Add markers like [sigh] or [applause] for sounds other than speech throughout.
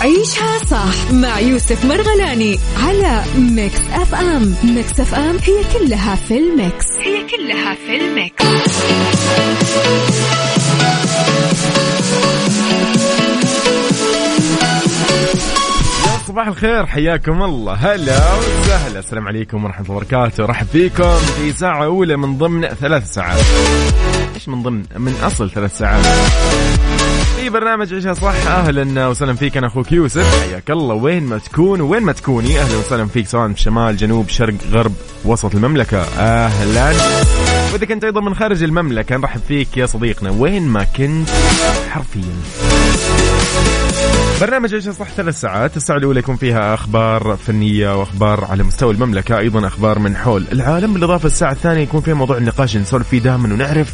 عيشها صح مع يوسف مرغلاني على Mix FM. Mix FM هي كلها في الميكس. هي كلها في الميكس. صباح الخير حياكم الله. هلا وسهلا. السلام عليكم ورحمة الله وبركاته. رحب فيكم في ساعة أولى من ضمن ثلاث ساعات. إيش من ضمن؟ من أصل ثلاث ساعات. في برنامج عيشها صح أهلا وسهلا فيك. أنا أخوك يوسف. حياك الله. وين ما تكون وين ما تكوني أهلا وسهلا فيك سواء في شمال جنوب شرق غرب وسط المملكة. أهلا. واذا كنت أيضا من خارج المملكة. نرحب فيك يا صديقنا. وين ما كنت حرفيا. برنامج عيشها صح ثلاث ساعات. الساعة الأولى يكون فيها أخبار فنية وأخبار على مستوى المملكة. أيضا أخبار من حول العالم. بالإضافة الساعة الثانية يكون فيها موضوع النقاش نسولف فيه دائما ونعرف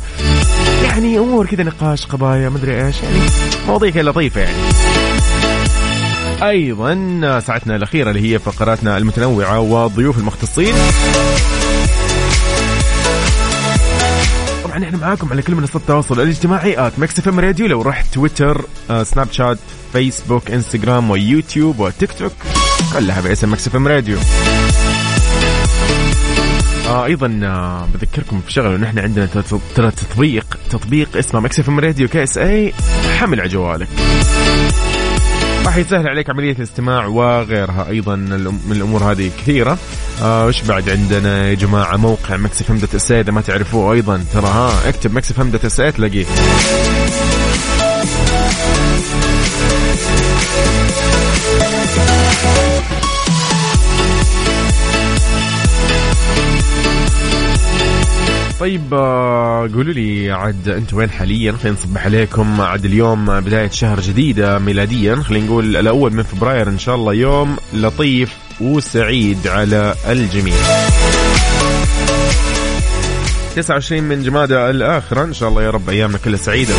يعني أمور كذا نقاش قضايا مدري إيش يعني مواضيع كذا لطيفة يعني. أيضا ساعتنا الأخيرة اللي هي فقراتنا المتنوعة والضيوف المختصين. طبعا إحنا معاكم على كل منصات التواصل الاجتماعي at Mix FM Radio. لو رحت تويتر آه، سناب شات فيسبوك إنستغرام ويوتيوب وتيك توك كلها باسم Mix FM Radio. آه أيضا آه بذكركم في شغله نحن عندنا ترى تطبيق تطبيق اسمه Mix FM Radio KSA حمل على جوالك. راح يسهل عليك عملية الاستماع وغيرها أيضا من الأمور هذه كثيرة. آه وش بعد عندنا يا جماعة؟ موقع Mix FM dot SA إذا ما تعرفوه أيضا ترى ها اكتب Mix FM dot SA تلاقيه. طيب آه، قولوا لي عاد أنتم وين حاليا؟ خلينا نصبح عليكم. عاد اليوم بداية شهر جديدة ميلاديا. خلينا نقول الأول من فبراير إن شاء الله. يوم لطيف وسعيد على الجميع. 29 من جمادى الآخرة. إن شاء الله يا رب أيامنا كلها سعيدة.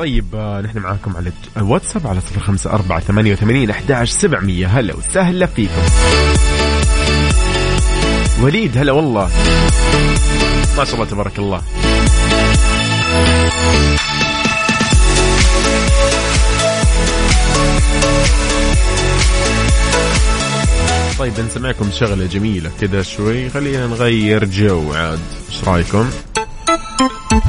طيب آه، نحن معاكم على الواتساب على صفر خمسة أربعة ثمانية وثمانين أحد سبعمية. هلا وسهلا فيكم. وليد هلا والله. ما شاء الله تبارك الله. طيب نسمعكم شغلة جميلة كذا شوي. خلينا نغير جو عاد. إيش رأيكم؟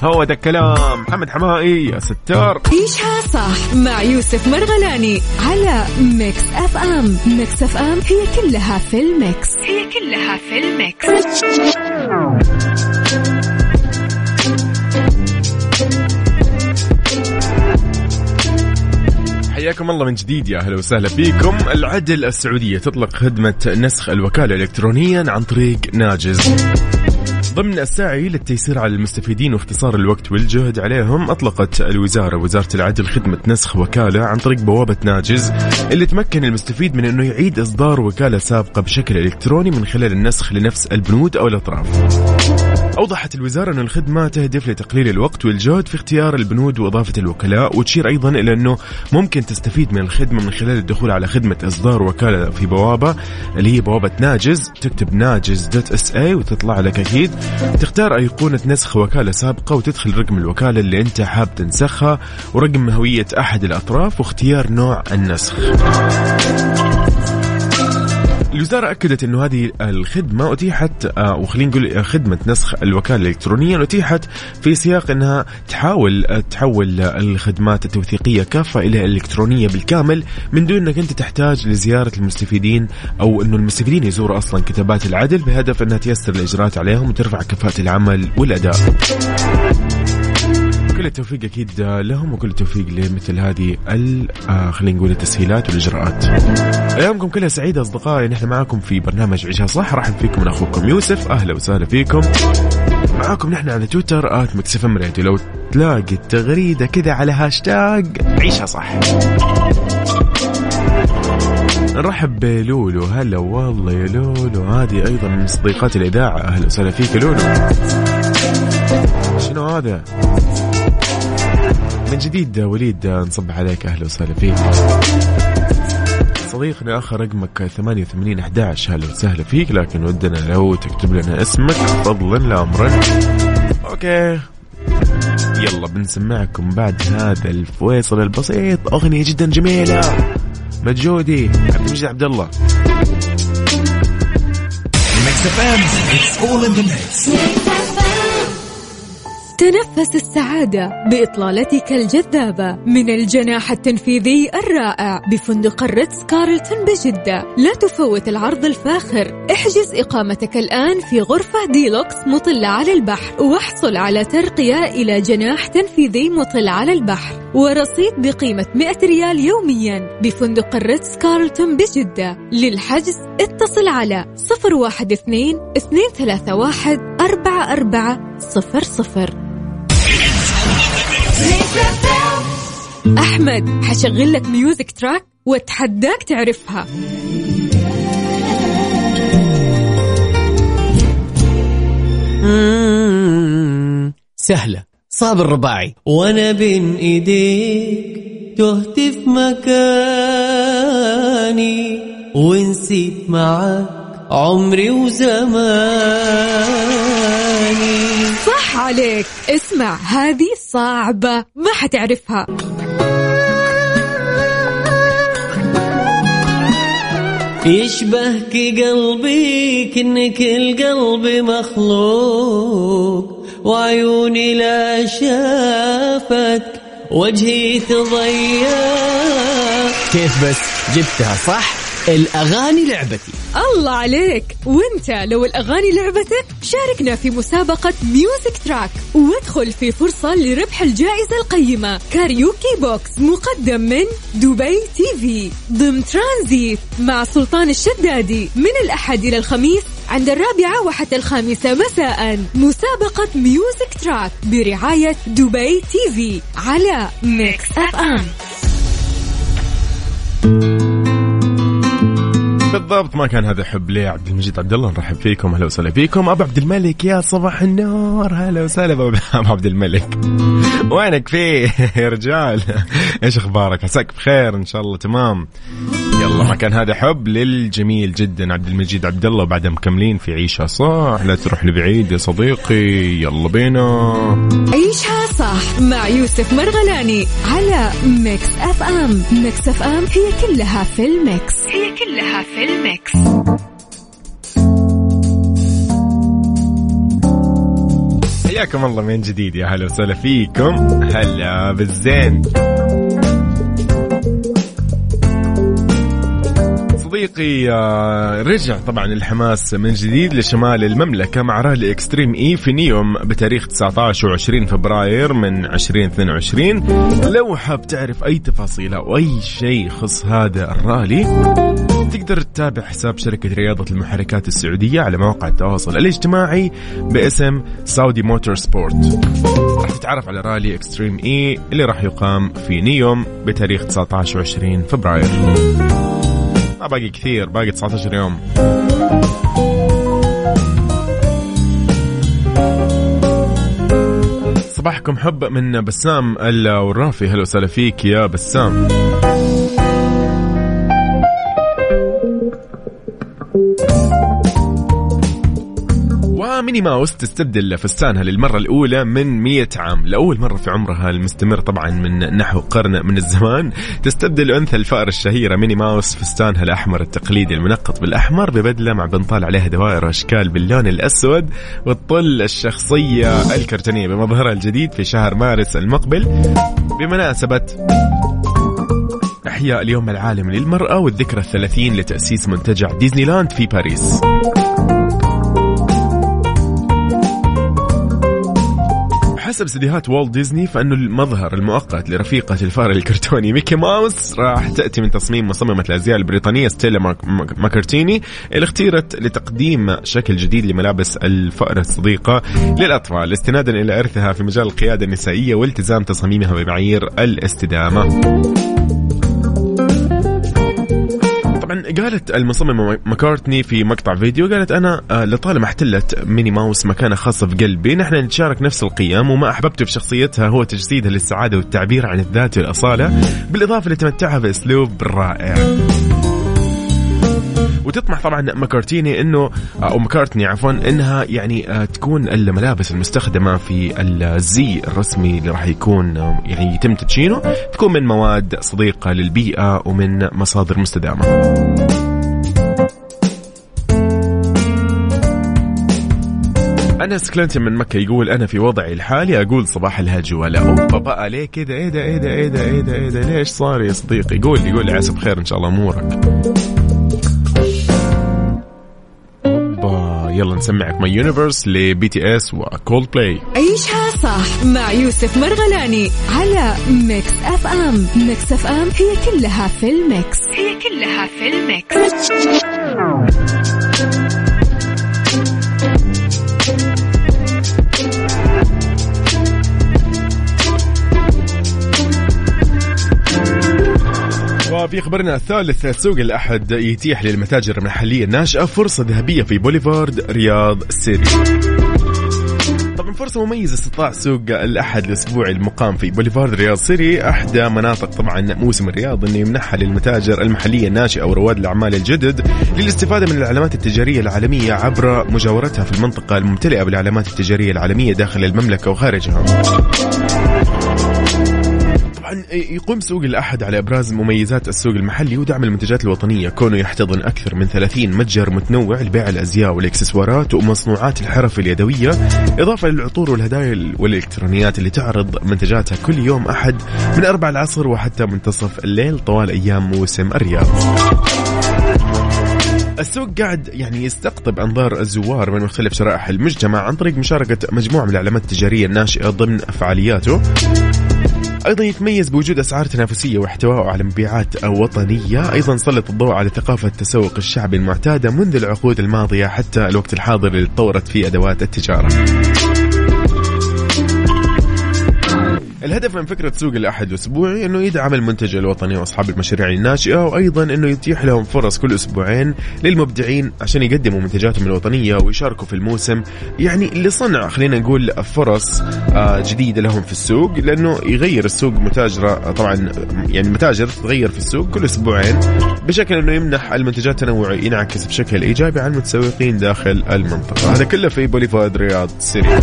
هو ده الكلام. محمد حمائي يا ستار. عيشها صح مع يوسف مرغلاني على Mix FM. Mix FM هي كلها في ال mix. هي كلها في ال mix. حياكم الله من جديد يا أهلا وسهلا فيكم. العدل السعودية تطلق خدمة نسخ الوكالة الكترونيا عن طريق ناجز. ضمن السعي للتيسير على المستفيدين واختصار الوقت والجهد عليهم أطلقت الوزارة وزارة العدل خدمة نسخ وكالة عن طريق بوابة ناجز اللي تمكن المستفيد من أنه يعيد إصدار وكالة سابقة بشكل إلكتروني من خلال النسخ لنفس البنود أو الأطراف. أوضحت الوزارة أن الخدمة تهدف لتقليل الوقت والجهد في اختيار البنود وإضافة الوكلاء وتشير أيضا إلى أنه ممكن تستفيد من الخدمة من خلال الدخول على خدمة إصدار وكالة في بوابة اللي هي بوابة ناجز تكتب ناجز دوت اس اي وتطلع لك أكيد. تختار أيقونة نسخ وكالة سابقة وتدخل رقم الوكالة اللي أنت حاب تنسخها ورقم هوية أحد الأطراف واختيار نوع النسخ. الوزارة أكدت أنه هذه الخدمة أتيحت آه، وخلينا نقول خدمة نسخ الوكالة الإلكترونية أتيحت في سياق أنها تحاول آه، تحول الخدمات التوثيقية كافة إلى إلكترونية بالكامل من دون أنك أنت تحتاج لزيارة المستفيدين أو أنه المستفيدين يزوروا أصلا كتابات العدل بهدف أنها تيسر الإجراءات عليهم وترفع كفاءة العمل والأداء. كل التوفيق أكيد لهم وكل التوفيق لمثل هذه آه، خلينا نقول التسهيلات والإجراءات. أيامكم كلها سعيدة أصدقائي نحن معاكم في برنامج عيشها صح. رحب فيكم أخوكم يوسف. أهلا وسهلا فيكم. معاكم نحن على تويتر at Mix FM Radio. لو تلاقي التغريدة كذا على هاشتاج عيشها صح. نرحب بلولو. هلا والله يا لولو. هذه أيضا من صديقات الإذاعة. أهلا وسهلا فيك لولو. شنو هذا؟ من جديد وليد نصبح عليك أهلا وسهلا فيك. صديقنا آخر رقمك 88 11 أهلا وسهلا فيك لكن ودنا لو تكتب لنا اسمك فضلا لا امرا أوكي. يلا بنسمعكم بعد هذا الفويصل البسيط. أغنية جدا جميلة. مجودي عبد المجيد عبد الله Mix FM it's all in the mix تنفس السعادة بإطلالتك الجذابة من الجناح التنفيذي الرائع بفندق الريتز كارلتون بجدة. لا تفوت العرض الفاخر. احجز إقامتك الآن في غرفة ديلوكس مطلة على البحر واحصل على ترقية إلى جناح تنفيذي مطل على البحر. ورصيد بقيمة 100 ريال يوميا بفندق الريتز كارلتون بجدة. للحجز اتصل على 012 231 4400 أحمد حشغل لك ميوزك تراك واتحداك تعرفها سهلة. صاب الرباعي. وأنا بين إيديك تهت في مكاني ونسيت معاك عمري وزماني. صح عليك. اسمع هذه صعبة. ما حتعرفها. يشبهك قلبي كنك القلب مخلوق. وعيوني لا شافت وجهي تضيع كيف بس جبتها صح؟ الأغاني لعبتي. الله عليك. وانت لو الأغاني لعبتك شاركنا في مسابقة Music Track وادخل في فرصة لربح الجائزة القيمة. karaoke box مقدم من دبي TV. ضمن ترانزيت مع سلطان الشدادي. من الأحد إلى الخميس عند الرابعة وحتى الخامسة مساء. مسابقة Music Track برعاية دبي TV. على Mix FM بالضبط ما كان هذا حب ليه عبد المجيد عبد الله نرحب فيكم. أهلا وسهلا فيكم. أبو عبد الملك يا صباح النور. هلا وسهلا [laughs] أبو عبد الملك. وينك فيه؟ [laughs] يا رجال. إيش أخبارك؟ عساك بخير إن شاء الله. تمام. يلا. ما كان هذا حب للجميل جدا عبد المجيد عبد الله وبعدها مكملين في عيشها صح؟ لا تروح لبعيد يا صديقي. يلا بينا. عيشها صح مع يوسف مرغلاني على Mix FM. Mix FM هي كلها في ال mix. هي كلها في ال mix. حياكم الله من جديد يا هلا وسهلا فيكم. هلا بالزين. صديقي آه، رجع طبعا الحماس من جديد لشمال المملكة مع رالي Extreme E في نيوم بتاريخ 19 و20 فبراير من 2022 لو حاب تعرف أي تفاصيل أو أي شيء يخص هذا الرالي تقدر تتابع حساب شركة رياضة المحركات السعودية على مواقع التواصل الاجتماعي باسم Saudi Motorsport راح تتعرف على رالي Extreme E اللي راح يقام في نيوم بتاريخ 19 و20 فبراير. ما باقي كثير باقي 19 يوم. صباحكم حب من بسام الورافي هلا وسهلا فيك يا بسام. ميني ماوس تستبدل فستانها للمرة الأولى من مية عام. لأول مرة في عمرها المستمر طبعا من نحو قرن من الزمان تستبدل أنثى الفأر الشهيرة ميني ماوس فستانها الأحمر التقليدي المنقط بالأحمر ببدلة مع بنطال عليها دوائر وأشكال باللون الأسود وتطل الشخصية الكرتونية بمظهرها الجديد في شهر مارس المقبل. بمناسبة إحياء اليوم العالمي للمرأة والذكرى الثلاثين لتأسيس منتجع ديزني لاند في باريس. حسب استديوهات والت ديزني فإنه المظهر المؤقت لرفيقة الفار الكرتوني ميكي ماوس راح تأتي من تصميم مصممة الأزياء البريطانية ستيلا ماكرتيني اللي اختيرت لتقديم شكل جديد لملابس الفأر الصديقة للأطفال استنادا إلى إرثها في مجال القيادة النسائية والتزام تصاميمها بمعايير الاستدامة. قالت المصممة ماكارتني في مقطع فيديو قالت أنا آه، لطالما احتلت ميني ماوس مكانة خاصة في قلبي نحن نتشارك نفس القيم وما أحببته في شخصيتها هو تجسيدها للسعادة والتعبير عن الذات والأصالة بالإضافة لتمتعها بأسلوب رائع. وتطمح طبعا ماكارتيني إنه أو مكارتني عفوا إنها يعني تكون الملابس المستخدمة في الزي الرسمي اللي راح يكون يعني يتم تدشينه تكون من مواد صديقة للبيئة ومن مصادر مستدامة. أنس كلينتون من مكة يقول أنا في وضعي الحالي أقول صباح الهج ولا أوبا. بقى ليه كذا؟ إيه ده؟ إيه ده؟ إيه ده؟ إيه ده؟ ده؟ ليش صار يا صديقي؟ يقول يقول لي عسى بخير إن شاء الله أمورك. اوبا يلا نسمعك My Universe ل BTS وكولد بلاي عيشها صح مع يوسف مرغلاني على Mix FM Mix FM هي كلها في ال mix. هي كلها في ال mix. وفي خبرنا الثالث سوق الأحد يتيح للمتاجر المحلية الناشئة فرصة ذهبية في Boulevard Riyadh City. طبعا فرصة مميزة استطاع سوق الأحد الأسبوعي المقام في بوليفارد رياض سيري أحدى مناطق طبعا موسم الرياض أنه يمنحها للمتاجر المحلية الناشئة ورواد الأعمال الجدد للاستفادة من العلامات التجارية العالمية عبر مجاورتها في المنطقة الممتلئة بالعلامات التجارية العالمية داخل المملكة وخارجها. طبعا يقوم سوق الأحد على إبراز مميزات السوق المحلي ودعم المنتجات الوطنية. كونه يحتضن أكثر من 30 متجر متنوع لبيع الأزياء والإكسسوارات ومصنوعات الحرف اليدوية. إضافة للعطور والهدايا والإلكترونيات اللي تعرض منتجاتها كل يوم أحد من 4 العصر وحتى منتصف الليل طوال أيام موسم الرياض. السوق قاعد يعني يستقطب أنظار الزوار من مختلف شرائح المجتمع عن طريق مشاركة مجموعة من العلامات التجارية الناشئة ضمن فعالياته. أيضا يتميز بوجود أسعار تنافسية واحتوائه على مبيعات وطنية. أيضا سلط الضوء على ثقافة التسوق الشعبي المعتادة منذ العقود الماضية حتى الوقت الحاضر اللي تطورت فيه أدوات التجارة. الهدف من فكرة سوق الأحد الأسبوعي أنه يدعم المنتج الوطني وأصحاب المشاريع الناشئة وأيضا أنه يتيح لهم فرص كل أسبوعين للمبدعين عشان يقدموا منتجاتهم الوطنية ويشاركوا في الموسم. يعني لصنع خلينا نقول فرص آه، جديدة لهم في السوق لأنه يغير السوق متاجرة طبعا يعني متاجر تتغير في السوق كل أسبوعين بشكل أنه يمنح المنتجات تنوع ينعكس بشكل إيجابي على المتسوقين داخل المنطقة. هذا كله في بوليفارد رياض سيري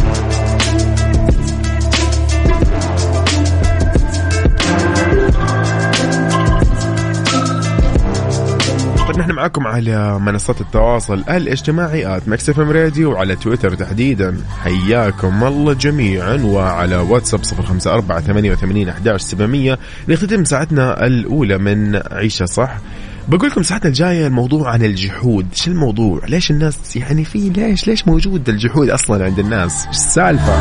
نحن معكم على منصات التواصل الاجتماعي at Mix FM Radio وعلى تويتر تحديدا. حياكم الله جميعا وعلى واتساب صفر خمسة أربعة ثمانية وثمانين أحداش سبعمية. لختتم ساعتنا الأولى من عيشها صح؟ بقول لكم ساعتنا الجاية الموضوع عن الجحود. شو الموضوع؟ ليش الناس يعني في ليش ليش موجود الجحود أصلا عند الناس؟ إيش السالفة؟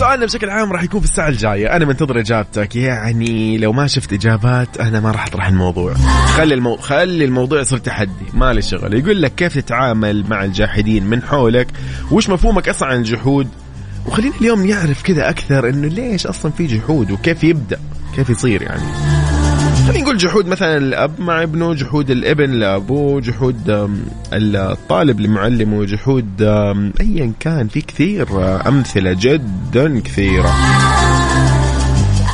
سؤالنا بشكل عام راح يكون في الساعة الجاية. أنا منتظر إجابتك. يعني لو ما شفت إجابات أنا ما راح أطرح الموضوع. خلي المو... خلي الموضوع يصير تحدي. ما لي شغل. يقول لك كيف تتعامل مع الجاحدين من حولك؟ وش مفهومك أصلا عن الجحود؟ وخلينا اليوم نعرف كذا أكثر إنه ليش أصلا في جحود؟ وكيف يبدأ؟ كيف يصير يعني؟ جحود مثلا الأب مع ابنه جحود الابن لأبوه جحود الطالب لمعلمه جحود ايا كان في كثير أمثلة جدا كثيرة.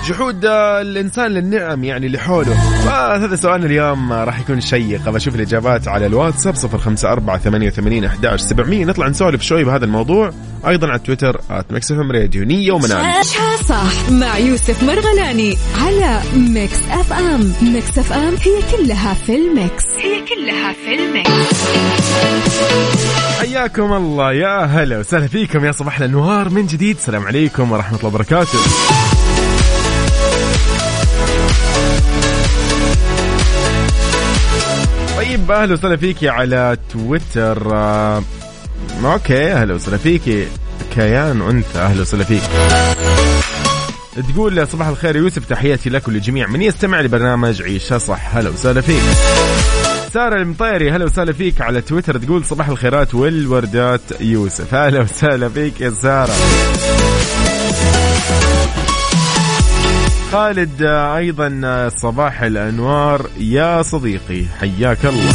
جحود الإنسان للنعم يعني اللي حوله فهذا سؤالنا اليوم راح يكون شيق. ابى أشوف الإجابات على الواتساب 054 88 11 700 نطلع نسولف شوي بهذا الموضوع. أيضا على تويتر FM Radio. نية ومنال صح. مع يوسف مرغلاني على Mix FM. Mix FM هي كلها في ال mix. هي كلها في ال mix. حياكم الله. يا هلا وسهلا فيكم. يا صباح الأنوار من جديد. السلام عليكم ورحمة الله وبركاته. طيب أهلا وسهلا فيكي على تويتر. آه، أوكي أهلا وسهلا فيكي. كيان أنثى أهلا وسهلا فيك. تقول صباح الخير يوسف تحياتي لك ولجميع من يستمع لبرنامج عيشها صح؟ هلا وسهلا فيك. سارة المطيري هلا وسهلا فيك على تويتر. تقول صباح الخيرات والوردات يوسف. هلا وسهلا فيك يا سارة. خالد أيضا صباح الأنوار. يا صديقي حياك الله.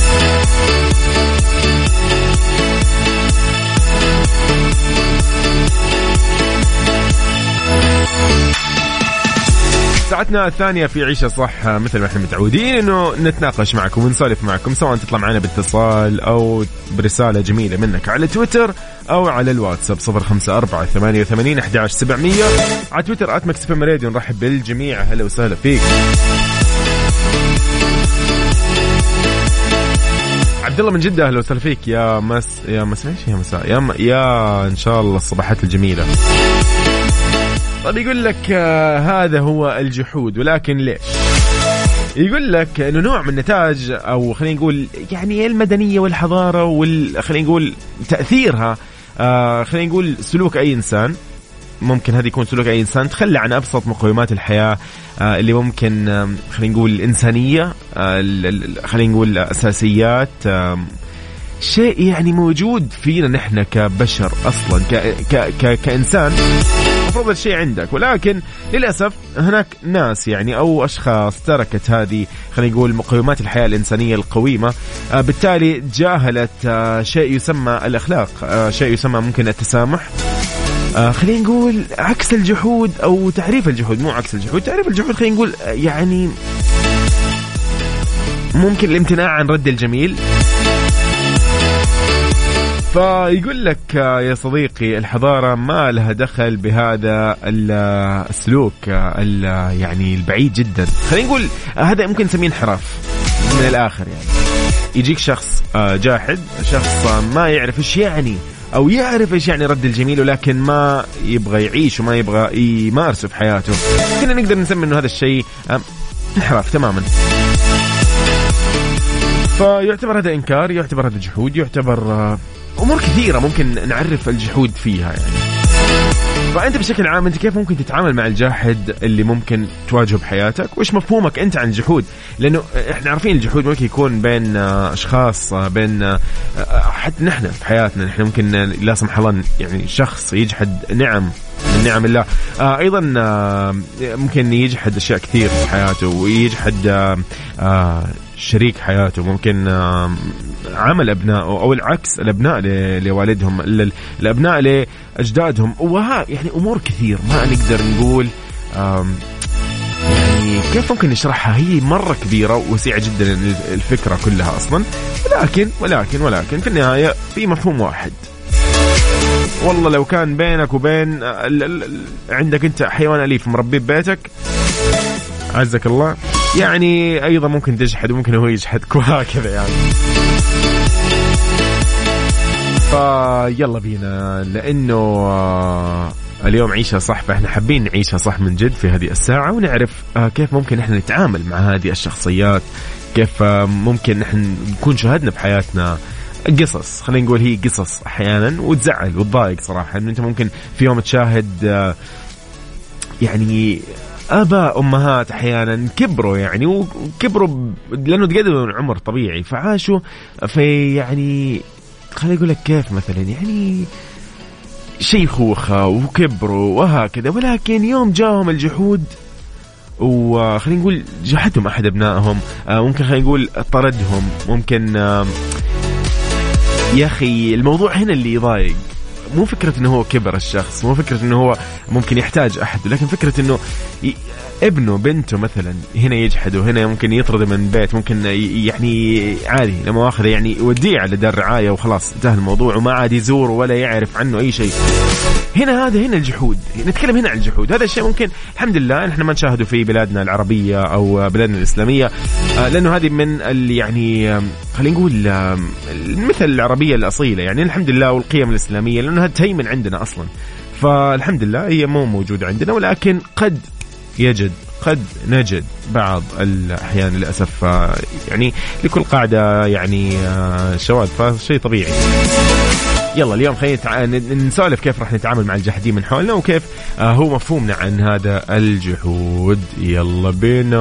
ساعتنا الثانية في عيشة صح مثل ما إحنا متعودين إنه نتناقش معكم ونسولف معكم سواء تطلع معنا باتصال أو برسالة جميلة منك على تويتر أو على الواتساب 054 88 11 700 على تويتر at Mix Radio. نرحب بالجميع. هلا وسهلا فيك. عبد الله من جدة أهلا وسهلا فيك. يا مس يا مس إيش يا مساء يا م... يا إن شاء الله الصباحات الجميلة. طيب يقول لك آه هذا هو الجحود ولكن ليش؟ يقول لك إنه نوع من نتاج أو خلينا نقول يعني المدنية والحضارة وال خلينا نقول تأثيرها آه خلينا نقول سلوك أي إنسان ممكن هذا يكون سلوك أي إنسان تخلى عن أبسط مقومات الحياة آه اللي ممكن آه خلينا نقول الانسانيه آه خلينا نقول أساسيات آه شيء يعني موجود فينا نحن كبشر أصلا ك ك ك كإنسان المفروض الشيء عندك ولكن للأسف هناك ناس يعني أو أشخاص تركت هذه خلينا نقول مقومات الحياة الإنسانية القويمة آه بالتالي جاهلت آه شيء يسمى الأخلاق آه شيء يسمى ممكن التسامح. خلينا نقول عكس الجحود أو تعريف الجحود مو عكس الجحود تعريف الجحود خلينا نقول يعني ممكن الامتناع عن رد الجميل. فيقول لك يا صديقي الحضارة ما لها دخل بهذا السلوك يعني البعيد جدا. خلينا نقول هذا ممكن نسميه انحراف من الآخر يعني. يجيك شخص جاحد شخص ما يعرف إيش يعني أو يعرف إيش يعني رد الجميل ولكن ما يبغى يعيش وما يبغى يمارسه في حياته. كنا نقدر نسمي إنه هذا الشيء انحراف تماما. فيعتبر هذا إنكار يعتبر هذا جحود يعتبر أمور كثيرة ممكن نعرف الجحود فيها يعني. فأنت بشكل عام أنت كيف ممكن تتعامل مع الجاحد اللي ممكن تواجهه بحياتك؟ وإيش مفهومك أنت عن الجحود؟ لأنه إحنا عارفين الجحود ممكن يكون بين أشخاص بين حتى نحن في حياتنا نحن ممكن لا سمح الله يعني شخص يجحد نعم من نعم الله. آه أيضا آه ممكن يجحد أشياء كثير في حياته ويجحد آه شريك حياته ممكن عمل ابنائه أو العكس الأبناء لوالدهم الأبناء لأجدادهم. وها يعني أمور كثير ما نقدر نقول يعني كيف ممكن نشرحها؟ هي مرة كبيرة ووسيعة جدا الفكرة كلها أصلا. ولكن ولكن ولكن في النهاية في مفهوم واحد. والله لو كان بينك وبين عندك أنت حيوان أليف مربيه ببيتك عزك الله يعني أيضا ممكن تجحد وممكن هو يجحدك [laughs] وهكذا يعني. فيلا بينا لأنه آه، اليوم عيشها صح فاحنا حابين نعيشها صح من جد في هذه الساعة ونعرف آه، كيف ممكن إحنا نتعامل مع هذه الشخصيات كيف آه، ممكن نحن نكون شاهدنا بحياتنا. قصص خلينا نقول هي قصص أحيانا وتزعل وتضايق صراحة إنه أنت ممكن في يوم تشاهد يعني اباء أمهات أحيانا كبروا يعني وكبروا لأنه تقدموا من عمر طبيعي فعاشوا في يعني خليني أقول لك كيف مثلا يعني شيخوخة وكبروا وهكذا ولكن يوم جاهم الجحود وخلينا نقول جحدهم أحد أبنائهم آه، ممكن خلينا نقول طردهم ممكن يا أخي الموضوع هنا اللي يضايق. مو فكرة إنه هو كبر الشخص مو فكرة إنه هو ممكن يحتاج أحد لكن فكرة إنه ابنه بنته مثلا هنا يجحده هنا ممكن يطرده من البيت ممكن يعني عادي لما مؤاخذة يعني يوديه على دار رعاية وخلاص انتهى الموضوع وما عاد يزور ولا يعرف عنه أي شيء. هنا هذا هنا الجحود نتكلم هنا عن الجحود. هذا الشيء ممكن الحمد لله نحن ما نشاهده في بلادنا العربية أو بلادنا الإسلامية آه، لأنه هذه من يعني خلينا نقول المثل العربية الأصيلة يعني الحمد لله والقيم الإسلامية لانها تهيمن عندنا أصلا. فالحمد لله هي مو موجودة عندنا ولكن قد يجد قد نجد بعض الأحيان للأسف. آه، يعني لكل قاعدة يعني آه، شواذ فشيء طبيعي. يلا اليوم خلينا نسولف كيف راح نتعامل مع الجحدين من حولنا وكيف آه، هو مفهومنا عن هذا الجحود. يلا بينا.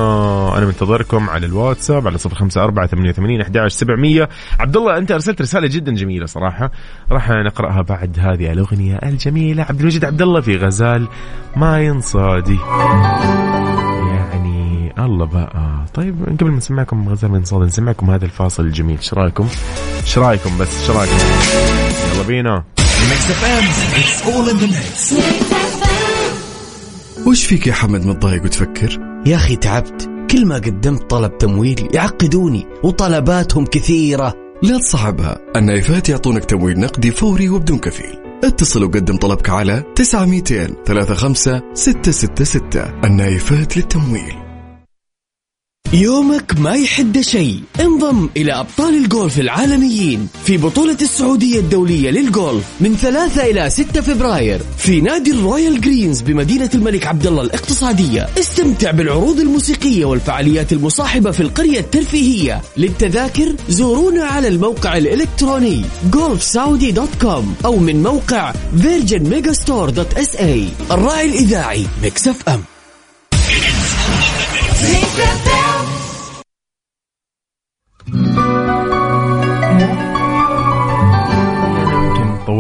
أنا منتظركم على الواتساب على صفر خمسة أربعة ثمانية وثمانين أحد سبعمية. عبد الله أنت أرسلت رسالة جدا جميلة صراحة. راح نقرأها بعد هذه الأغنية الجميلة. عبد المجيد عبد الله في غزال ما ينصادي. يعني الله بقى. طيب قبل ما نسمعكم غزال ما ينصادي نسمعكم هذا الفاصل الجميل. إيش رأيكم؟ إيش رأيكم بس؟ إيش رأيكم؟ يلا بينا. وش فيك يا حمد متضايق وتفكر؟ يا أخي تعبت. كل ما قدمت طلب تمويل يعقدوني وطلباتهم كثيرة. لا تصعبها. النايفات يعطونك تمويل نقدي فوري وبدون كفيل. اتصل وقدم طلبك على 9200 35 666 النايفات للتمويل. يومك ما يحد شيء. انضم إلى أبطال الجولف العالميين في بطولة السعودية الدولية للجولف من 3 إلى 6 فبراير في نادي ال Royal Greens بمدينة الملك عبدالله الاقتصادية. استمتع بالعروض الموسيقية والفعاليات المصاحبة في القرية الترفيهية للتذاكر زورونا على الموقع الإلكتروني golfsaudi.com أو من موقع virginmegastore.sa الراعي الإذاعي مكسف أم. يمكن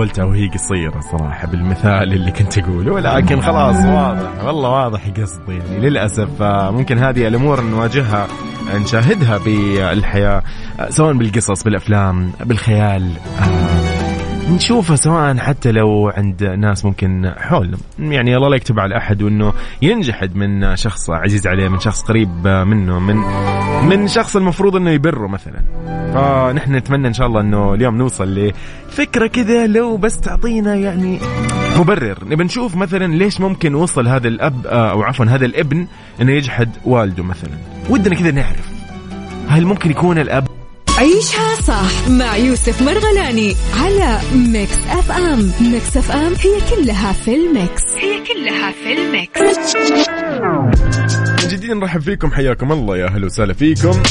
طولتها وهي قصيرة صراحة بالمثال اللي كنت أقوله ولكن خلاص واضح. والله واضح قصدي. يعني للأسف آه، ممكن هذه الأمور نواجهها نشاهدها بالحياة آه، سواء بالقصص بالأفلام بالخيال نشوفها سواء حتى لو عند ناس ممكن حولنا يعني الله لا يكتب على أحد وأنه ينجحد من شخص عزيز عليه من شخص قريب منه من من شخص المفروض أنه يبره مثلا. فنحن نتمنى إن شاء الله أنه اليوم نوصل لفكرة كذا لو بس تعطينا يعني مبرر. نبي نشوف مثلا ليش ممكن وصل هذا الأب آه، أو عفوا هذا الابن أنه يجحد والده مثلا. ودنا كذا نعرف هل ممكن يكون الأب عيشها صح مع يوسف مرغلاني على Mix FM. Mix FM هي كلها في ال mix. هي كلها في ال mix. من جديد نرحب فيكم حياكم الله يا أهلا وسهلا فيكم.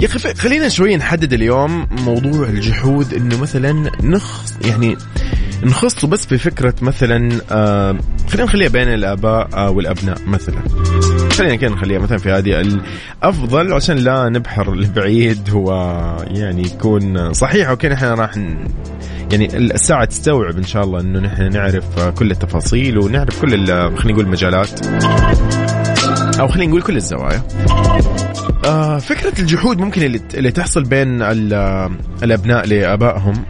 يا أخي خلينا شوي نحدد اليوم موضوع الجحود إنه مثلا نخ يعني نخصه بس في فكره مثلا آه خلينا نخليها بين الآباء والأبناء مثلا. خلينا كده نخليها مثلا في هذه الافضل عشان لا نبحر لبعيد ويعني يكون صحيح أوكي نحن راح يعني الساعة تستوعب إن شاء الله إنه نحن نعرف كل التفاصيل ونعرف كل خلينا نقول المجالات. أو خلينا نقول كل الزوايا. آه فكرة الجحود ممكن اللي, اللي تحصل بين الأبناء لآبائهم.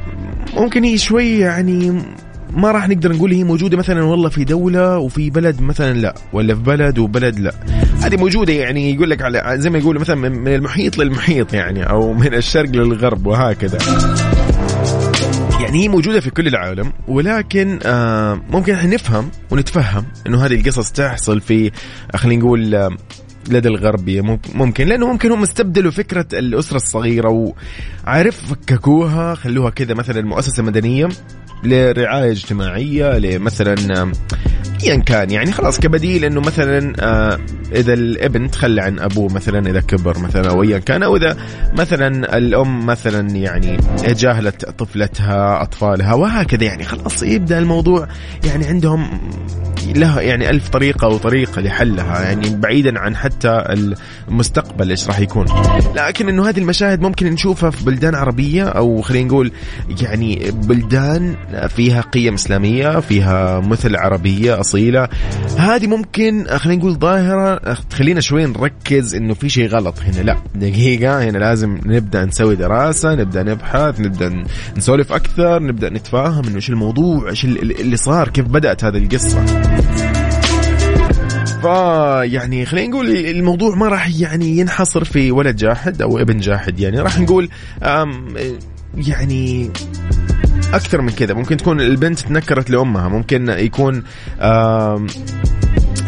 ممكن هي شوي يعني ما راح نقدر نقول هي موجودة مثلا والله في دولة وفي بلد مثلا لا ولا في بلد وبلد لا. هذه موجودة يعني يقول لك على زي ما يقول مثلا من المحيط للمحيط يعني أو من الشرق للغرب وهكذا. يعني هي موجودة في كل العالم ولكن آه ممكن إحنا نفهم ونتفهم إنه هذه القصص تحصل في خلينا نقول آه لدى الغربية ممكن لأنه ممكن هم استبدلوا فكرة الأسرة الصغيرة وعارف فككوها خلوها كذا مثلا مؤسسة مدنية لرعاية اجتماعية لمثلا ايا كان يعني خلاص كبديل إنه مثلا آه، إذا الابن تخلى عن أبوه مثلا إذا كبر مثلا أو ايا كان أو إذا مثلا الأم مثلا يعني جاهلت طفلتها أطفالها وهكذا يعني خلاص يبدأ الموضوع يعني عندهم لها يعني ألف طريقة وطريقة لحلها يعني بعيدا عن حتى المستقبل إيش راح يكون. لكن إنه هذه المشاهد ممكن نشوفها في بلدان عربية أو خلينا نقول يعني بلدان فيها قيم إسلامية فيها مثل عربية أصيلة هذه ممكن خلينا نقول ظاهرة تخلينا شوي نركز إنه في شيء غلط هنا. لا دقيقة هنا لازم نبدأ نسوي دراسة نبدأ نبحث نبدأ نسولف أكثر نبدأ نتفاهم إنه إيش الموضوع إيش اللي صار كيف بدأت هذه القصة. فيعني خلينا نقول الموضوع ما راح يعني ينحصر في ولد جاحد أو ابن جاحد. يعني راح نقول يعني أكثر من كذا. ممكن تكون البنت تنكرت لأمها. ممكن يكون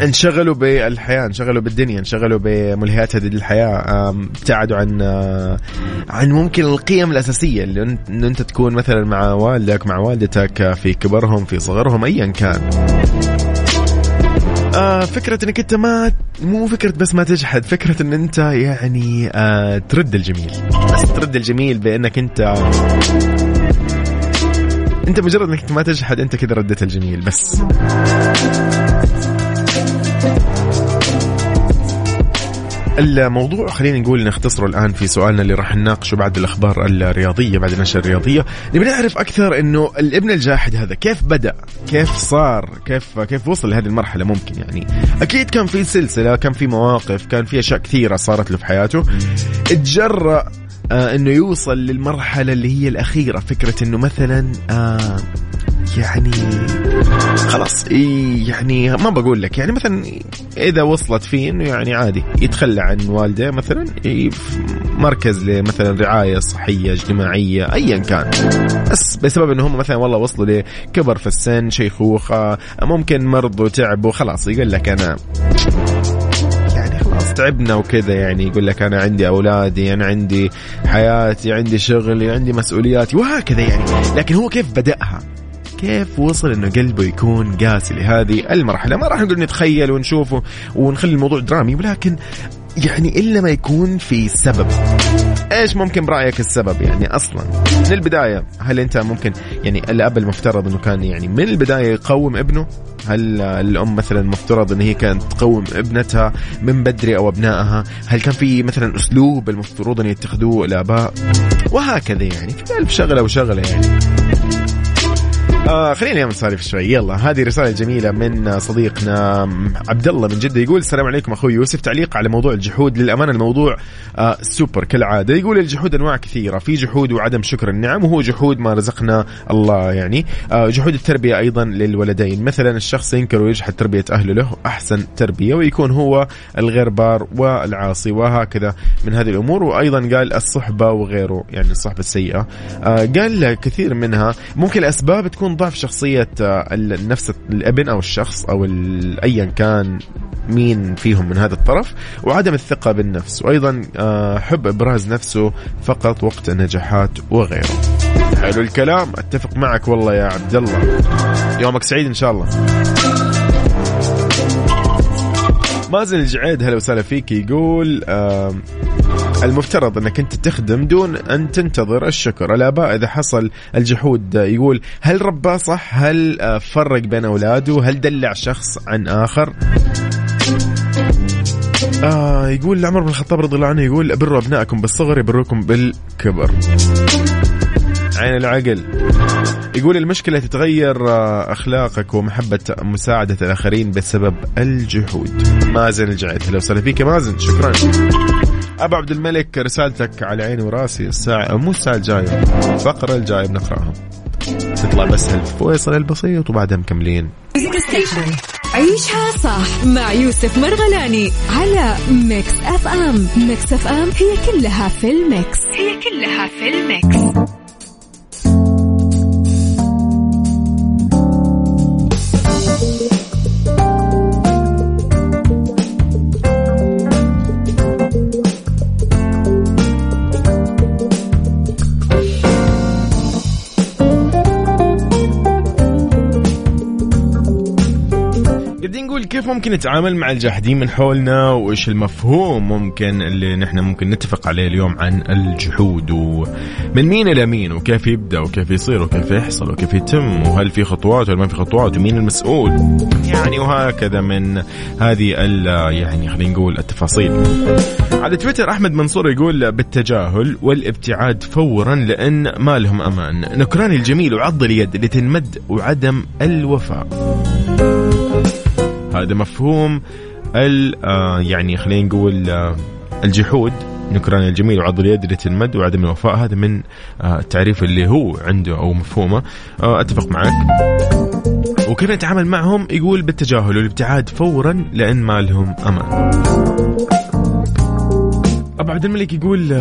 انشغلوا بالحياة انشغلوا بالدنيا انشغلوا بملهيات هذه الحياة. ابتعدوا عن عن ممكن القيم الأساسية. اللي انه أنت تكون مثلا مع والدك مع والدتك في كبرهم في صغرهم ايا كان. آه فكرة إنك أنت ما مو فكرة بس ما تجحد. فكرة إن أنت يعني آه ترد الجميل. بس ترد الجميل بأنك أنت انت مجرد انك ما تجحد انت كذا رديت الجميل بس. الموضوع خلينا نقول نختصره الآن في سؤالنا اللي راح نناقشه بعد الأخبار الرياضية بعد النشر الرياضية. نبي نعرف أكثر إنه الابن الجاحد هذا كيف بدأ؟ كيف صار؟ كيف كيف وصل لهذه المرحلة ممكن يعني؟ أكيد كان في سلسلة كان في مواقف كان في أشياء كثيرة صارت له في حياته. اتجرأ آه إنه يوصل للمرحلة اللي هي الأخيرة. فكرة إنه مثلا آه يعني خلاص يعني ما بقول لك. يعني مثلا إذا وصلت فيه إنه يعني عادي يتخلى عن والده مثلا في مركز لمثلا رعاية صحية اجتماعية ايا كان. بس بسبب إنه هم مثلا والله وصلوا لكبر في السن شيخوخة ممكن مرض وتعب وخلاص يقول لك أنا خلاص تعبنا وكذا يعني يقول لك أنا عندي أولادي أنا عندي حياتي عندي شغلي عندي مسؤولياتي وهكذا يعني. لكن هو كيف بدأها؟ كيف وصل إنه قلبه يكون قاسي لهذه المرحلة؟ ما راح نقول نتخيل ونشوفه ونخلي الموضوع درامي ولكن يعني إلا ما يكون في سبب. إيش ممكن برأيك السبب يعني أصلا؟ من البداية هل أنت ممكن يعني الأب المفترض إنه كان يعني من البداية يقوم ابنه؟ هل الأم مثلا مفترض إن هي كانت تقوم ابنتها من بدري أو أبنائها؟ هل كان في مثلا أسلوب المفترض إن يتخذوه الاباء وهكذا يعني في الف شغلة وشغلة يعني. آه خلينا نسولف شوي. يلا هذه رسالة جميلة من صديقنا عبد الله من جدة. يقول السلام عليكم أخوي يوسف. تعليق على موضوع الجحود. للأمانة الموضوع آه سوبر كالعادة. يقول الجحود أنواع كثيرة. في جحود وعدم شكر النعم وهو جحود ما رزقنا الله يعني. آه جحود التربية أيضا للولدين. مثلا الشخص ينكر ويجحد تربية أهله له أحسن تربية ويكون هو الغير بار والعاصي وهكذا من هذه الأمور. وأيضا قال الصحبة وغيره. يعني الصحبة السيئة. آه قال كثير منها ممكن الأسباب تكون ضعف شخصية آه، نفس الابن أو الشخص أو أيا كان مين فيهم من هذا الطرف وعدم الثقة بالنفس وأيضا آه، حب إبراز نفسه فقط وقت النجاحات وغيره. حلو الكلام. أتفق معك والله يا عبد الله. يومك سعيد إن شاء الله. مازن الجعيد هلا وسهلا فيك يقول المفترض أنك أنت تخدم دون أن تنتظر الشكر. الآباء إذا حصل الجحود يقول هل رباه صح؟ هل آه، فرق بين أولاده؟ هل دلع شخص عن آخر؟ آه يقول عمر بن الخطاب رضي الله عنه يقول بروا ابنائكم بالصغر يبروكم بالكبر. عين العقل. يقول المشكلة تتغير آه، أخلاقك ومحبة مساعدة الآخرين بسبب الجحود. مازن الجعيد. هلا وسهلا فيك مازن شكرا. أبو عبد الملك رسالتك على عيني وراسي الساعة مو الساعة الجاية الفقرة الجاية بنقراها. تطلع بس الفويصل البسيط وبعدها مكملين. عيشها صح مع يوسف مرغلاني على Mix FM Mix FM هي كلها في ال mix. هي كلها في ال mix. ممكن نتعامل مع الجاحدين من حولنا وإيش المفهوم ممكن اللي نحن ممكن نتفق عليه اليوم عن الجحود ومن مين إلى مين وكيف يبدأ وكيف يصير وكيف يحصل وكيف يتم وهل في خطوات ولا ما في خطوات ومين المسؤول. يعني وهكذا من هذه يعني خلينا نقول التفاصيل. على تويتر أحمد منصور يقول بالتجاهل والابتعاد فورا لأن ما لهم أمان. نكران الجميل وعض اليد لتنمد وعدم الوفاء. هذا مفهوم ال آه يعني خلينا نقول آه الجحود. نكران الجميل وعض اليد المد وعدم الوفاء. هذا من آه التعريف اللي هو عنده أو مفهومه. أتفق معك. وكيف نتعامل معهم؟ يقول بالتجاهل والابتعاد فورا لأن ما لهم أمان أبو عبد الملك يقول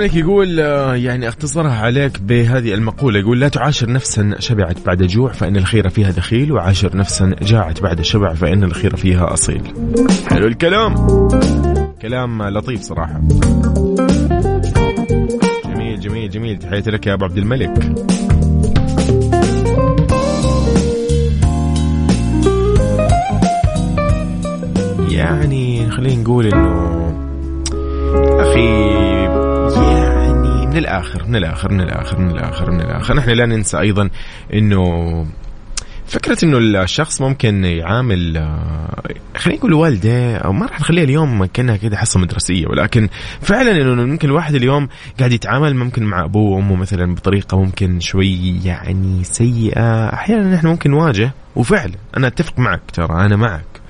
آه لك يقول آه، يعني اختصرها عليك بهذه المقولة يقول لا تعاشر نفسا شبعت بعد جوع فإن الخير فيها دخيل وعاشر نفسا جاعت بعد شبع فإن الخير فيها أصيل. حلو الكلام. كلام لطيف صراحة. جميل جميل جميل. تحياتي لك يا أبو عبد الملك. يعني خلينا نقول إنه أخي من الآخر من الآخر من الآخر من الآخر من الآخر. نحن لا ننسى أيضا إنه فكرة إنه الشخص ممكن يعامل آه، خلينا نقول والدة أو ما راح نخليها اليوم كأنها كده حصة مدرسية ولكن فعلا إنه ممكن الواحد اليوم قاعد يتعامل ممكن مع أبوه وأمه مثلا بطريقة ممكن شوي يعني سيئة. أحيانا نحن ممكن نواجه وفعلا أنا أتفق معك ترى أنا معك.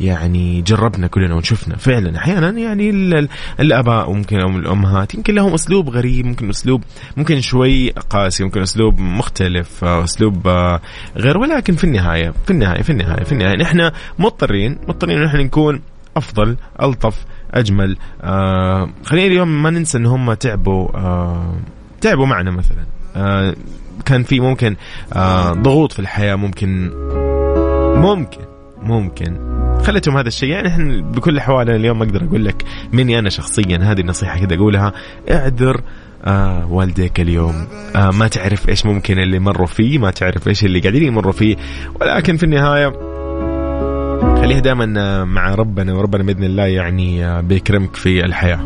ويعني جربنا كلنا وشفنا. فعلا أحيانا يعني الأباء وممكن أو الأمهات يمكن لهم أسلوب غريب ممكن أسلوب ممكن شوي قاسي ممكن أسلوب مختلف أسلوب غير ولكن في النهاية في النهاية في النهاية في النهاية نحن مضطرين مضطرين إن إحنا نكون أفضل ألطف أجمل آه خلينا اليوم ما ننسى إن هم تعبوا آه تعبوا معنا مثلا. آه كان في ممكن آه ضغوط في الحياة ممكن ممكن ممكن خليتهم هذا الشيء. يعني إحنا بكل الاحوال اليوم أقدر أقول لك مني أنا شخصيا هذه النصيحة كذا أقولها. اعذر آه والديك اليوم. آه ما تعرف إيش ممكن اللي مروا فيه ما تعرف إيش اللي قاعدين يمروا فيه. ولكن في النهاية خليها دائما آه، مع ربنا وربنا بإذن الله يعني آه، بيكرمك في الحياة.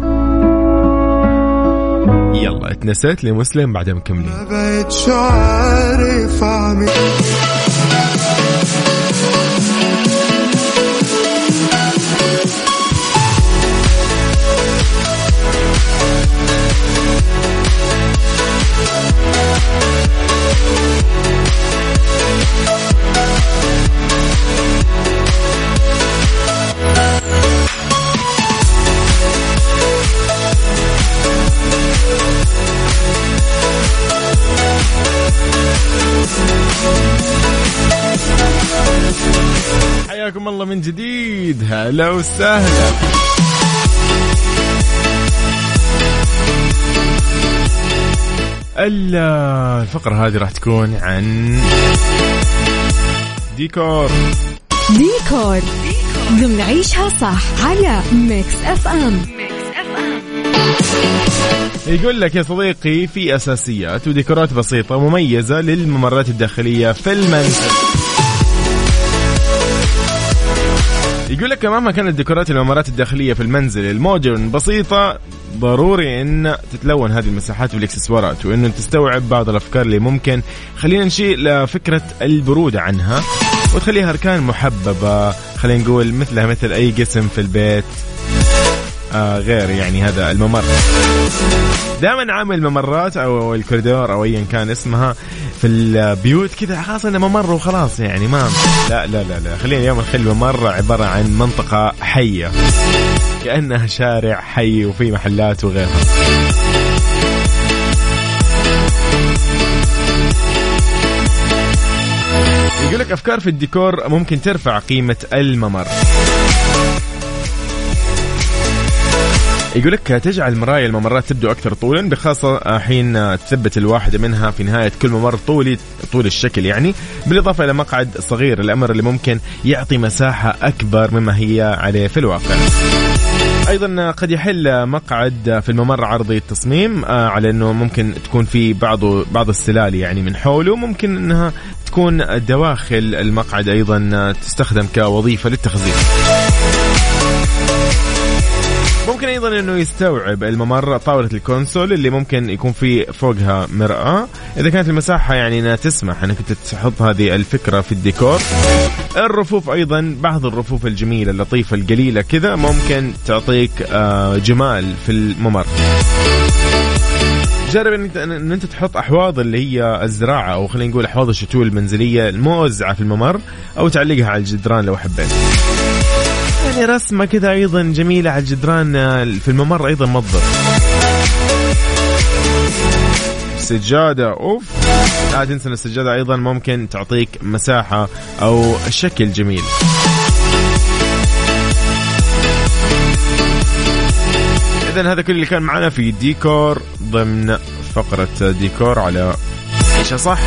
يلا اتنسيت لمسلم بعدين مكملين. حياكم الله من جديد. هلا وسهلا. الفقرة هذه راح تكون عن ديكور. ديكور. ضمن عيشها صح على Mix FM. يقول لك يا صديقي في اساسيات وديكورات بسيطة مميزة للممرات الداخلية في المنزل. يقول لك مهما كانت ديكورات الممرات الداخلية في المنزل المودرن بسيطة ضروري إن تتلون هذه المساحات بالاكسسوارات وانه تستوعب بعض الأفكار اللي ممكن خلينا نشيء لفكرة البروده عنها وتخليها أركان محببة خلينا نقول مثلها مثل أي قسم في البيت. غير يعني هذا الممر. دائما عامل الممرات أو الكوريدور أو ايا كان اسمها في البيوت كذا خلاص إنه ممر وخلاص يعني ما لا لا لا لا. خلينا اليوم نخلي الممر عبارة عن منطقة حية. كأنها شارع حي وفي محلات وغيرها. يقول لك أفكار في الديكور ممكن ترفع قيمة الممر. يقول لك تجعل المرايا الممرات تبدو أكثر طولا بخاصة حين تثبت الواحدة منها في نهاية كل ممر طولي طول الشكل يعني بالإضافة إلى مقعد صغير الأمر اللي ممكن يعطي مساحة أكبر مما هي عليه في الواقع. أيضا قد يحل مقعد في الممر عرضي التصميم آه، على إنه ممكن تكون في بعض بعض السلال يعني من حوله ممكن إنها تكون دواخل المقعد أيضا تستخدم كوظيفة للتخزين. ممكن أيضا إنه يستوعب الممر طاولة الكونسول اللي ممكن يكون في فوقها مرآة. إذا كانت المساحة يعني إنها تسمح إنك تحط هذه الفكرة في الديكور. الرفوف أيضا بعض الرفوف الجميلة اللطيفة القليلة كذا ممكن تعطيك آه، جمال في الممر. جرب إن انت إن أنت تحط أحواض اللي هي الزراعة أو خلينا نقول أحواض الشتوء المنزلية الموزعة في الممر أو تعلقها على الجدران لو حبيت. يعني رسمة كذا أيضا جميلة على الجدران آه، في الممر أيضا مضر سجادة أوف. لا تنسى السجادة أيضا ممكن تعطيك مساحة أو شكل جميل. إذا هذا كل اللي كان معنا في ديكور ضمن فقرة ديكور على إيش صح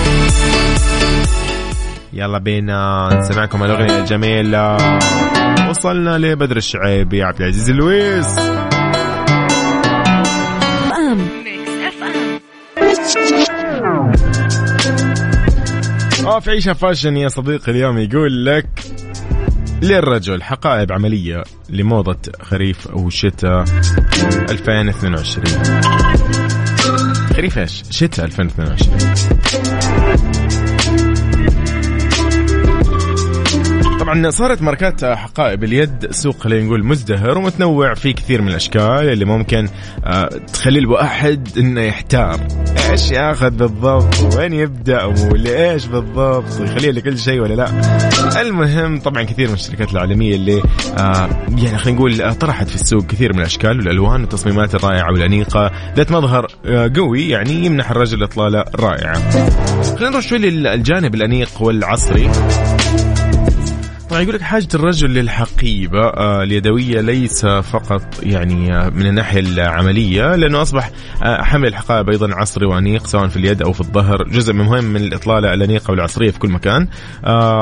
يلا بينا نسمعكم الأغنية الجميلة. وصلنا لبدر الشعيبي عبد العزيز لويس. في عيشة فاشن يا صديقي. اليوم يقول لك للرجل حقائب عملية لموضة خريف أو شتاء 2022 خريف إيش؟ شتاء 2022 طبعا صارت ماركات حقائب اليد سوق خلينا نقول مزدهر ومتنوع في كثير من الأشكال اللي ممكن آه، تخلي الواحد إنه يحتار. إيش ياخذ بالضبط؟ وين يبدأ؟ ولا إيش بالضبط ويخليه لكل شيء ولا لا؟ المهم طبعا كثير من الشركات العالمية اللي آه، يعني خلينا نقول آه، طرحت في السوق كثير من الأشكال والألوان والتصميمات الرائعة والأنيقة. ذات مظهر قوي يعني يمنح الرجل إطلالة رائعة. خلينا نروح شوي للجانب الأنيق والعصري. طبعا يقول لك حاجة الرجل للحقيبة آه، اليدوية ليس فقط يعني آه، من الناحية العملية لأنه أصبح آه، حمل الحقائب أيضا عصري وأنيق سواء في اليد أو في الظهر. جزء مهم من الإطلالة الأنيقة والعصرية في كل مكان.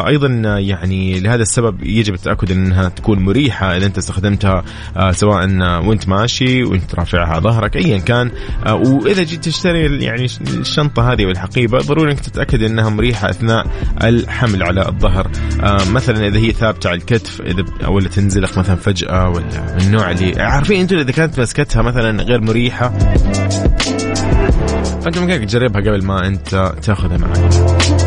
أيضا يعني لهذا السبب يجب التأكد أنها تكون مريحة إذا أنت استخدمتها سواء وأنت ماشي وأنت رافعها ظهرك أيا كان. وإذا جيت تشتري يعني الشنطة هذه والحقيبة ضروري أنك تتأكد أنها مريحة أثناء الحمل على الظهر. مثلا إذا اذا هي ثابتة على الكتف إذا ولا تنزلق مثلا فجأة ولا من النوع اللي عارفين أنتم إذا كانت مسكتها مثلا غير مريحة؟ فانت ممكن تجربها قبل ما أنت تاخذها معك.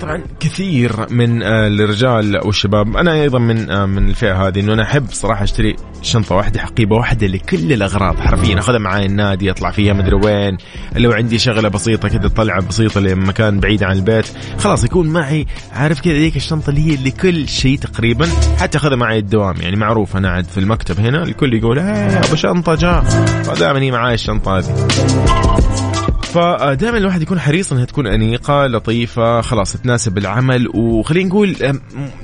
طبعا كثير من آه، الرجال والشباب. أنا أيضا من آه، من الفئة هذه إنه أنا أحب صراحة أشتري شنطة واحدة حقيبة واحدة لكل الأغراض حرفيا. أخذها معي النادي أطلع فيها مدري وين. لو عندي شغلة بسيطة كذا طلعة بسيطة لمكان بعيد عن البيت خلاص يكون معي عارف كذا ذيك الشنطة اللي هي لكل شيء تقريبا. حتى أخذها معي الدوام يعني معروف أنا قاعد في المكتب هنا الكل يقول إيه أبو شنطة جاء. فدائما هي معي الشنطة هذه. فدائما الواحد يكون حريص إنها تكون أنيقة لطيفة خلاص تناسب العمل وخلينا نقول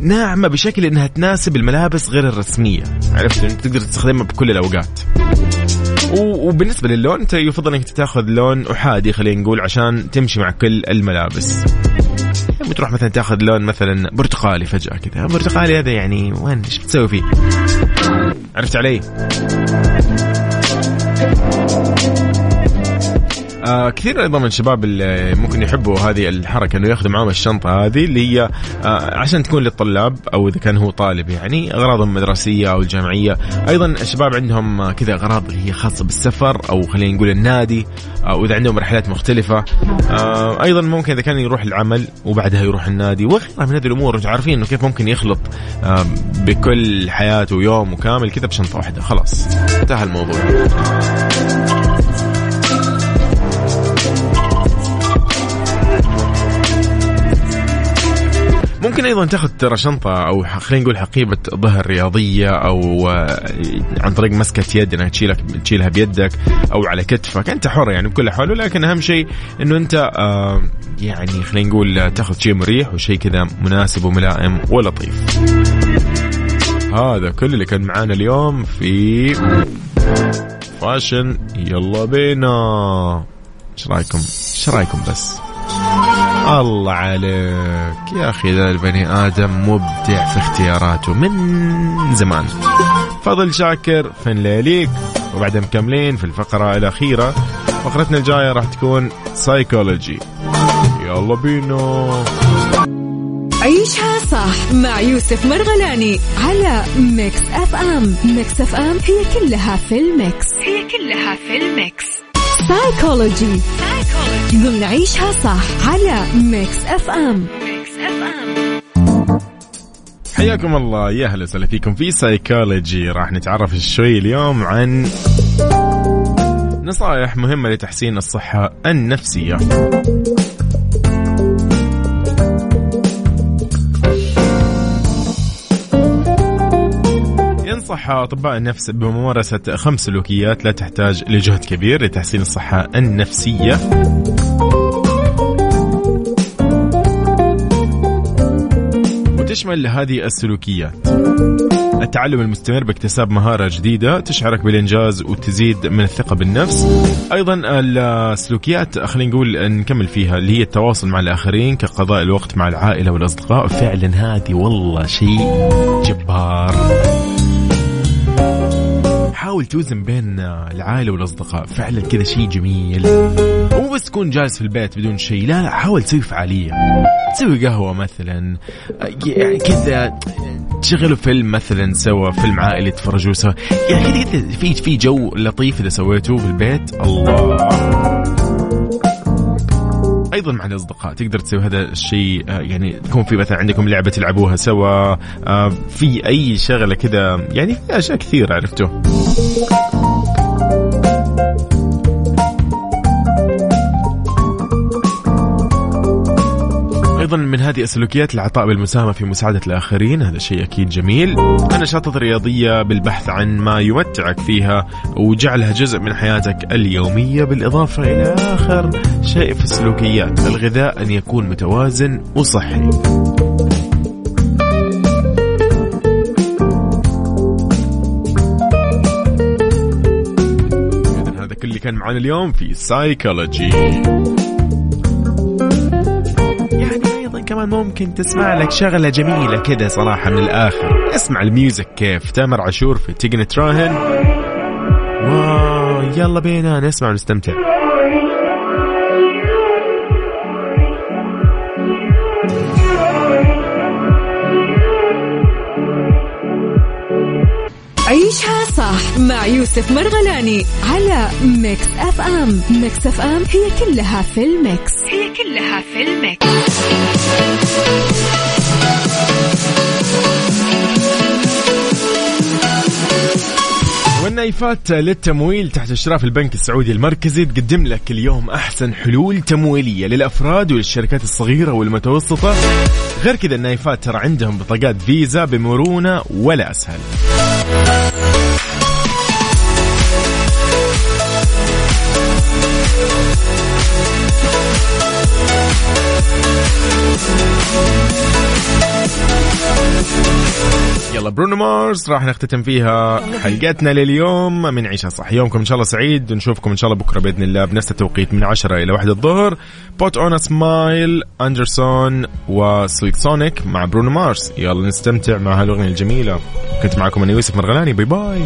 ناعمة بشكل إنها تناسب الملابس غير الرسمية. عرفت؟ انك تقدر تستخدمها بكل الأوقات. وبالنسبة للون أنت يفضل إنك تاخذ لون أحادي خلينا نقول عشان تمشي مع كل الملابس. بتروح مثلا تاخذ لون مثلا برتقالي فجأة كذا. برتقالي هذا يعني وين؟ إيش بتسوي فيه؟ عرفت علي؟ آه كثير أيضا من الشباب اللي ممكن يحبوا هذه الحركة إنه ياخذوا معاهم الشنطة هذه اللي هي آه عشان تكون للطلاب أو إذا كان هو طالب يعني أغراضهم المدرسية أو الجامعية. أيضا الشباب عندهم كذا أغراض اللي هي خاصة بالسفر أو خلينا نقول النادي أو اذا عندهم رحلات مختلفة. آه أيضا ممكن إذا كان يروح العمل وبعدها يروح النادي. وغيرها من هذه الأمور أنتم عارفين إنه كيف ممكن يخلط آه بكل حياته يوم وكامل كذا بشنطة واحدة. خلاص انتهى الموضوع. ممكن أيضا تاخذ ترى شنطة أو خلينا نقول حقيبة ظهر رياضية أو آه، عن طريق مسكة يد انك تشيلك تشيلها بيدك أو على كتفك. أنت حر يعني بكل حال ولكن أهم شيء إنه أنت يعني خلينا نقول تاخذ شيء مريح وشيء كذا مناسب وملائم ولطيف. هذا كل اللي كان معانا اليوم في فاشن. يلا بينا. إيش رأيكم؟ إيش رأيكم بس؟ الله عليك. يا أخي ذا البني آدم مبدع في اختياراته من زمان. فضل شاكر فين ليليك وبعدين مكملين في الفقرة الأخيرة. فقرتنا الجاية راح تكون سايكولوجي يلا بينا. عيشها صح مع يوسف مرغلاني على Mix FM Mix FM هي كلها في ال mix. هي كلها في ال mix. سايكولوجي ضمن عيشها صح على Mix FM حياكم الله. يا أهلا وسهلا فيكم في سايكولوجي راح نتعرف شوي اليوم عن نصائح مهمة لتحسين الصحة النفسية. ينصح أطباء النفس بممارسة خمس سلوكيات لا تحتاج لجهد كبير لتحسين الصحة النفسية. وتشمل هذه السلوكيات. التعلم المستمر باكتساب مهارة جديدة تشعرك بالإنجاز وتزيد من الثقة بالنفس. أيضا السلوكيات خلينا نقول نكمل فيها اللي هي التواصل مع الآخرين كقضاء الوقت مع العائلة والأصدقاء. فعلا هذه والله شيء جبار. حاول توزن بين العائلة والأصدقاء. فعلا كذا شيء جميل. مو بس تكون جالس في البيت بدون شيء. لا لا حاول تسوي فعالية. تسوي قهوة مثلا. يعني كذا تشغلوا فيلم مثلا سوا فيلم عائلي تفرجوا سوا. يعني كذا في في جو لطيف إذا سويتوه في البيت. الله. أيضا مع الأصدقاء تقدر تسوي هذا الشيء آه، يعني تكون في مثلا عندكم لعبة تلعبوها سوا آه، في أي شغلة كذا يعني في أشياء كثيرة عرفتوا؟ أيضا من هذه السلوكيات العطاء بالمساهمة في مساعدة الآخرين هذا شيء أكيد جميل. النشاطات الرياضية بالبحث عن ما يمتعك فيها وجعلها جزء من حياتك اليومية بالإضافة إلى آخر شيء في السلوكيات الغذاء أن يكون متوازن وصحي. هذا كل اللي كان معنا اليوم في سايكولوجي كمان ممكن تسمع لك شغلة جميلة. كده صراحة من الآخر. اسمع ال music كيف. تامر عاشور في تيجي نتراهن. wow يلا بينا نسمع ونستمتع. عيشها صح مع يوسف مرغلاني على Mix FM. Mix FM هي كلها في ال mix. هي كلها في الميكس. والنايفات للتمويل تحت اشراف البنك السعودي المركزي تقدم لك اليوم أحسن حلول تمويلية للأفراد وللشركات الصغيرة والمتوسطة. غير كذا النايفات ترى عندهم بطاقات فيزا بمرونة ولا أسهل. يلا برونو مارس راح نختتم فيها حلقتنا لليوم من عيشها صح. يومكم إن شاء الله سعيد. نشوفكم إن شاء الله بكرة بإذن الله بنفس التوقيت من 10 إلى 1 الظهر. Put On a Smile Anderson و Silk Sonic مع برونو مارس يلا نستمتع مع هالأغنية الجميلة. كنت معكم أنا يوسف مرغلاني. bye bye